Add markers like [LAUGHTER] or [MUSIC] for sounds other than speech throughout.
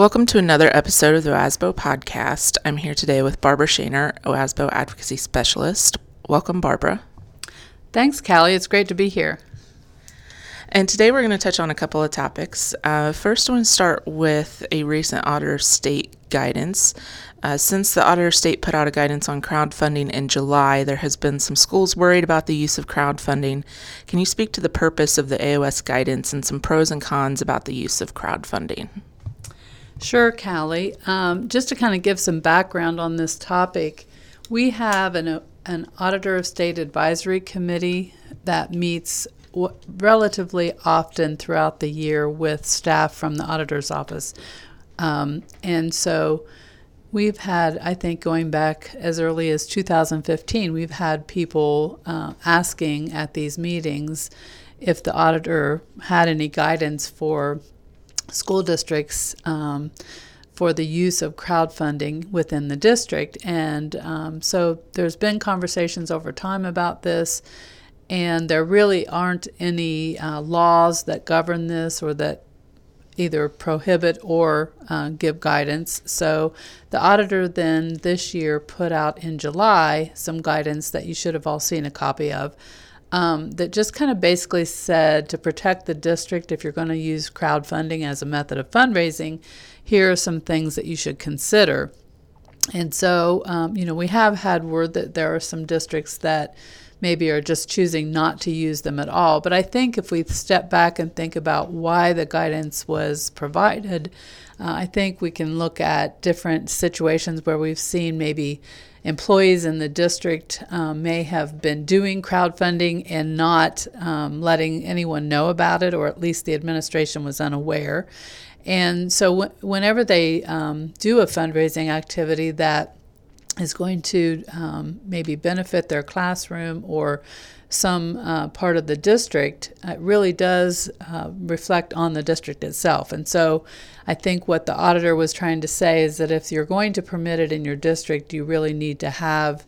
Welcome to another episode of the OASBO podcast. I'm here today with Barbara Shaner, OASBO Advocacy Specialist. Welcome, Barbara. Thanks, Callie. It's great to be here. And today we're going to touch on a couple of topics. Uh, first, I want to start with a recent Auditor State guidance. Uh, since the Auditor State put out a guidance on crowdfunding in July, there has been some schools worried about the use of crowdfunding. Can you speak to the purpose of the AOS guidance and some pros and cons about the use of crowdfunding? Sure, Callie. Um, just to kind of give some background on this topic, we have an, an Auditor of State Advisory Committee that meets w- relatively often throughout the year with staff from the Auditor's Office. Um, and so we've had, I think, going back as early as 2015, we've had people uh, asking at these meetings if the auditor had any guidance for school districts um, for the use of crowdfunding within the district. And um, so there's been conversations over time about this, and there really aren't any uh, laws that govern this or that either prohibit or uh, give guidance. So the auditor then this year put out in July some guidance that you should have all seen a copy of. Um, that just kind of basically said to protect the district, if you're going to use crowdfunding as a method of fundraising, here are some things that you should consider. And so, um, you know, we have had word that there are some districts that maybe are just choosing not to use them at all. But I think if we step back and think about why the guidance was provided, uh, I think we can look at different situations where we've seen maybe employees in the district um, may have been doing crowdfunding and not um, letting anyone know about it, or at least the administration was unaware. And so, w- whenever they um, do a fundraising activity that is going to um, maybe benefit their classroom or some uh, part of the district, it really does uh, reflect on the district itself. And so I think what the auditor was trying to say is that if you're going to permit it in your district, you really need to have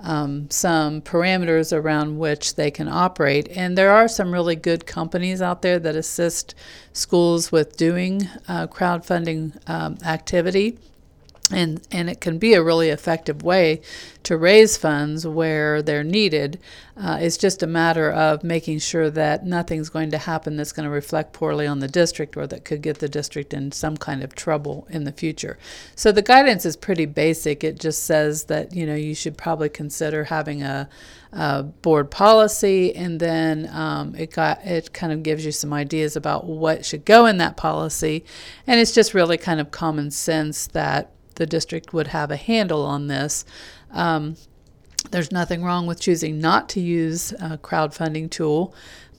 um, some parameters around which they can operate. And there are some really good companies out there that assist schools with doing uh, crowdfunding um, activity and and it can be a really effective way to raise funds where they're needed. Uh, it's just a matter of making sure that nothing's going to happen that's going to reflect poorly on the district or that could get the district in some kind of trouble in the future. So the guidance is pretty basic. It just says that you know you should probably consider having a, a board policy, and then um, it got it kind of gives you some ideas about what should go in that policy, and it's just really kind of common sense that the district would have a handle on this. Um, there's nothing wrong with choosing not to use a crowdfunding tool,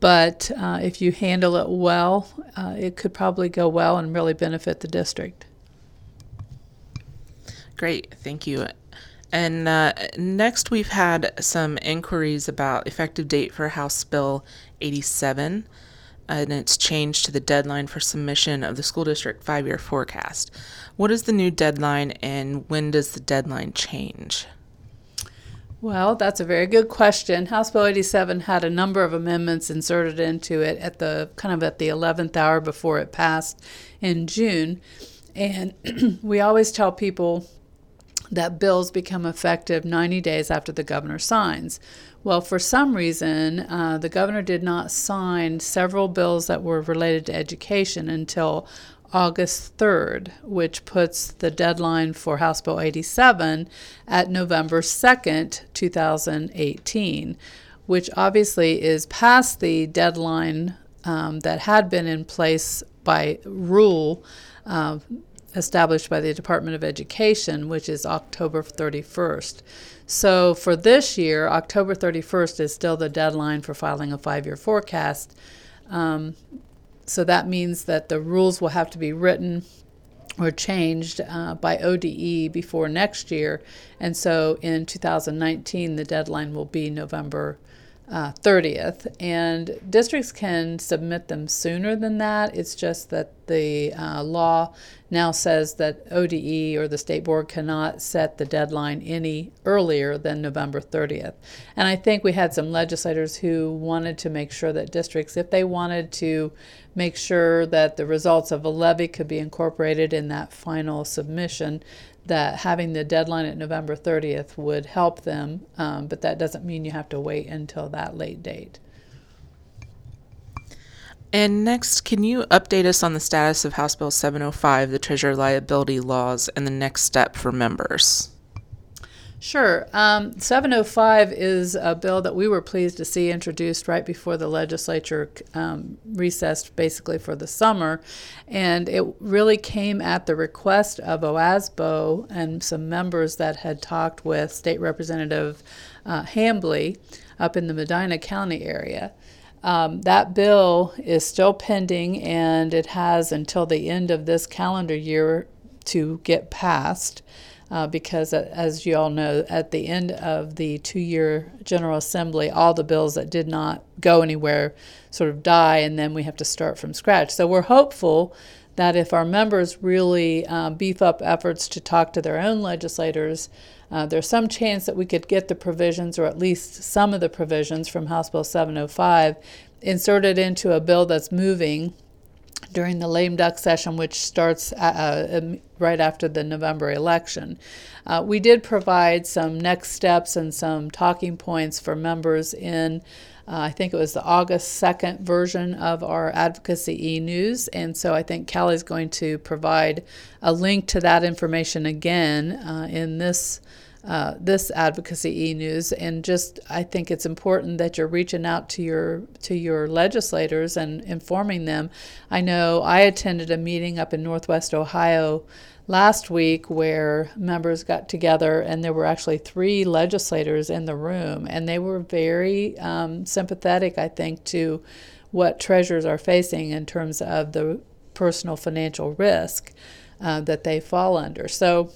but uh, if you handle it well, uh, it could probably go well and really benefit the district. Great, thank you. And uh, next, we've had some inquiries about effective date for House Bill 87 and it's changed to the deadline for submission of the school district five year forecast. What is the new deadline and when does the deadline change? Well, that's a very good question. House Bill 87 had a number of amendments inserted into it at the kind of at the 11th hour before it passed in June. And [CLEARS THROAT] we always tell people that bills become effective 90 days after the governor signs. Well, for some reason, uh, the governor did not sign several bills that were related to education until August 3rd, which puts the deadline for House Bill 87 at November 2nd, 2018, which obviously is past the deadline um, that had been in place by rule. Uh, established by the Department of Education, which is October 31st. So for this year, October 31st is still the deadline for filing a five year forecast. Um, so that means that the rules will have to be written or changed uh, by ODE before next year. And so in 2019, the deadline will be November uh, 30th. And districts can submit them sooner than that. It's just that the uh, law now says that ODE or the state board cannot set the deadline any earlier than November 30th. And I think we had some legislators who wanted to make sure that districts, if they wanted to make sure that the results of a levy could be incorporated in that final submission, that having the deadline at November 30th would help them, um, but that doesn't mean you have to wait until that late date. And next, can you update us on the status of House Bill 705, the Treasurer liability laws, and the next step for members? Sure. Um, 705 is a bill that we were pleased to see introduced right before the legislature um, recessed basically for the summer. And it really came at the request of OASBO and some members that had talked with State Representative uh, Hambley up in the Medina County area. Um, that bill is still pending and it has until the end of this calendar year to get passed uh, because, uh, as you all know, at the end of the two year General Assembly, all the bills that did not go anywhere sort of die, and then we have to start from scratch. So we're hopeful that if our members really uh, beef up efforts to talk to their own legislators, uh, there's some chance that we could get the provisions, or at least some of the provisions from House Bill 705, inserted into a bill that's moving during the lame duck session, which starts uh, uh right after the November election. Uh, we did provide some next steps and some talking points for members in. Uh, I think it was the August 2nd version of our advocacy e news. And so I think Callie's going to provide a link to that information again uh, in this uh, this advocacy e-news and just I think it's important that you're reaching out to your to your legislators and informing them. I know I attended a meeting up in Northwest Ohio last week where members got together and there were actually three legislators in the room and they were very um, sympathetic I think to what treasurers are facing in terms of the personal financial risk uh, that they fall under. So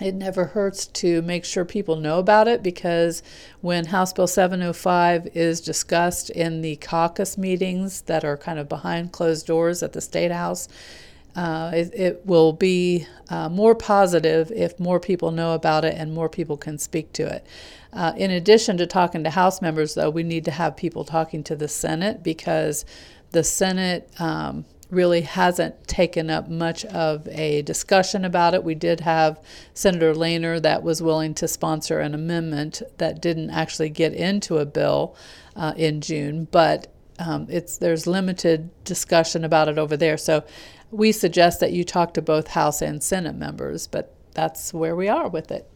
it never hurts to make sure people know about it because when House Bill 705 is discussed in the caucus meetings that are kind of behind closed doors at the State House, uh, it, it, will be uh, more positive if more people know about it and more people can speak to it. Uh, in addition to talking to House members, though, we need to have people talking to the Senate because the Senate um, really hasn't taken up much of a discussion about it. We did have Senator Lehner that was willing to sponsor an amendment that didn't actually get into a bill uh, in June, but um, it's there's limited discussion about it over there. So we suggest that you talk to both House and Senate members, but that's where we are with it.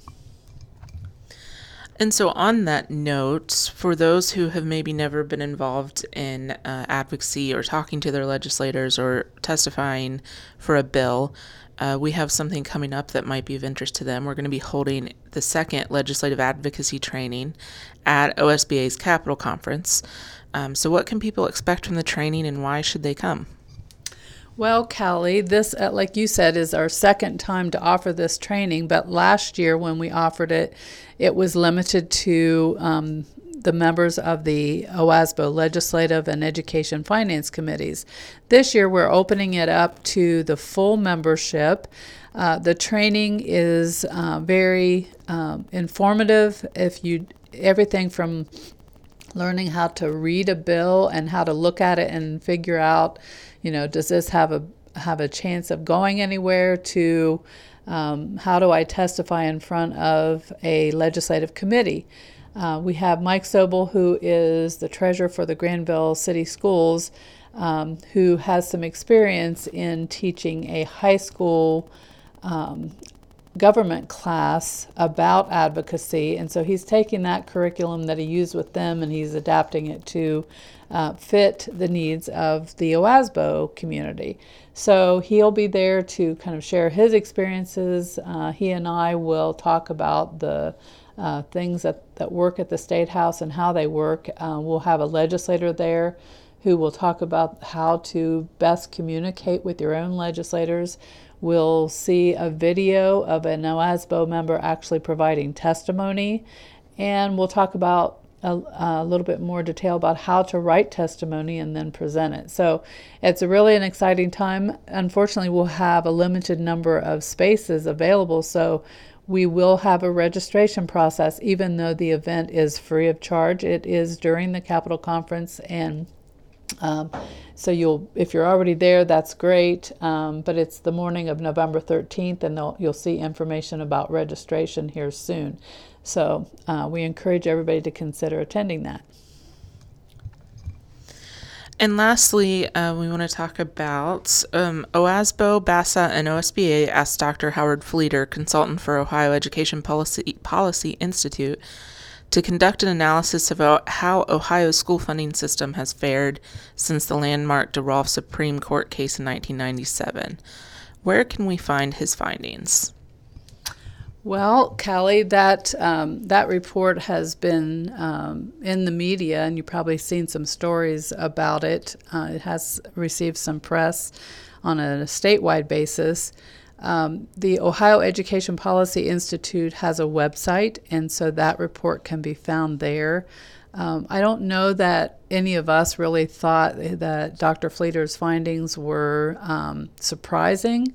And so, on that note, for those who have maybe never been involved in uh, advocacy or talking to their legislators or testifying for a bill, uh, we have something coming up that might be of interest to them. We're going to be holding the second legislative advocacy training at OSBA's Capital Conference. Um, so, what can people expect from the training and why should they come? Well, Callie, this, uh, like you said, is our second time to offer this training. But last year, when we offered it, it was limited to um, the members of the OASBO Legislative and Education Finance Committees. This year, we're opening it up to the full membership. Uh, the training is uh, very um, informative. If you everything from learning how to read a bill and how to look at it and figure out you know, does this have a have a chance of going anywhere? To um, how do I testify in front of a legislative committee? Uh, we have Mike Sobel, who is the treasurer for the Granville City Schools, um, who has some experience in teaching a high school um, government class about advocacy. And so he's taking that curriculum that he used with them and he's adapting it to uh, fit the needs of the OASBO community. So he'll be there to kind of share his experiences. Uh, he and I will talk about the uh, things that, that work at the State House and how they work. Uh, we'll have a legislator there who will talk about how to best communicate with your own legislators. We'll see a video of an OASBO member actually providing testimony, and we'll talk about a, a, little bit more detail about how to write testimony and then present it. So it's really an exciting time. Unfortunately, we'll have a limited number of spaces available, so we will have a registration process, even though the event is free of charge. It is during the Capital Conference, and um, so you'll, if you're already there, that's great. Um, but it's the morning of November 13th, and you'll see information about registration here soon. So uh, we encourage everybody to consider attending that. And lastly, uh, we want to talk about um, OASBO, BASA, and OSBA asked Dr. Howard Fleeter, consultant for Ohio Education Policy, Policy Institute, to conduct an analysis of how Ohio's school funding system has fared since the landmark DeRolph Supreme Court case in 1997. Where can we find his findings? Well, Callie, that um, that report has been um, in the media, and you've probably seen some stories about it. Uh, it has received some press on a statewide basis. Um, the Ohio Education Policy Institute has a website, and so that report can be found there. Um, I don't know that any of us really thought that Dr. Fleeter's findings were um, surprising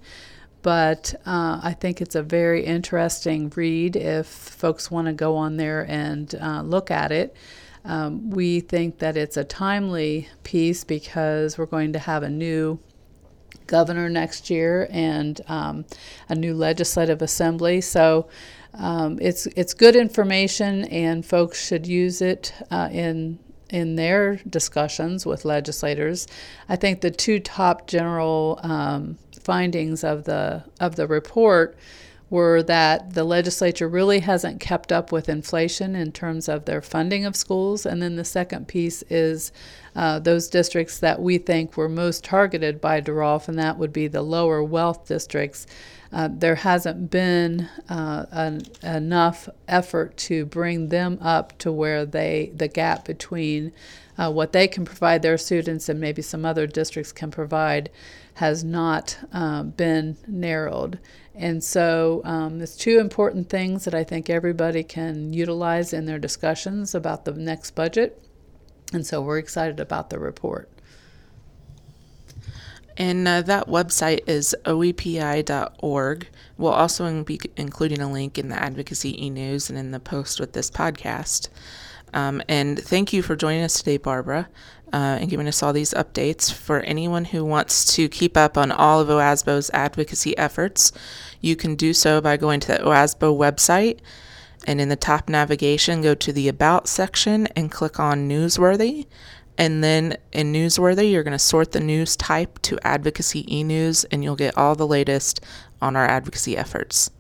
but uh, I think it's a very interesting read if folks want to go on there and uh, look at it. Um, we think that it's a timely piece because we're going to have a new governor next year and um, a new legislative assembly. So um, it's it's good information, and folks should use it uh, in in their discussions with legislators. I think the two top general um, findings of the of the report were that the legislature really hasn't kept up with inflation in terms of their funding of schools. And then the second piece is uh, those districts that we think were most targeted by DeRolph, and that would be the lower wealth districts. Uh, there hasn't been uh, an, enough effort to bring them up to where they the gap between uh, what they can provide their students and maybe some other districts can provide has not uh, been narrowed. And so um, there's two important things that I think everybody can utilize in their discussions about the next budget. And so we're excited about the report. And uh, that website is oepi.org. We'll also be including a link in the Advocacy e News and in the post with this podcast. Um, and thank you for joining us today, Barbara, uh, and giving us all these updates. For anyone who wants to keep up on all of OASBO's advocacy efforts, you can do so by going to the OASBO website. And in the top navigation, go to the About section and click on Newsworthy. And then in Newsworthy, you're going to sort the news type to Advocacy e News, and you'll get all the latest on our advocacy efforts.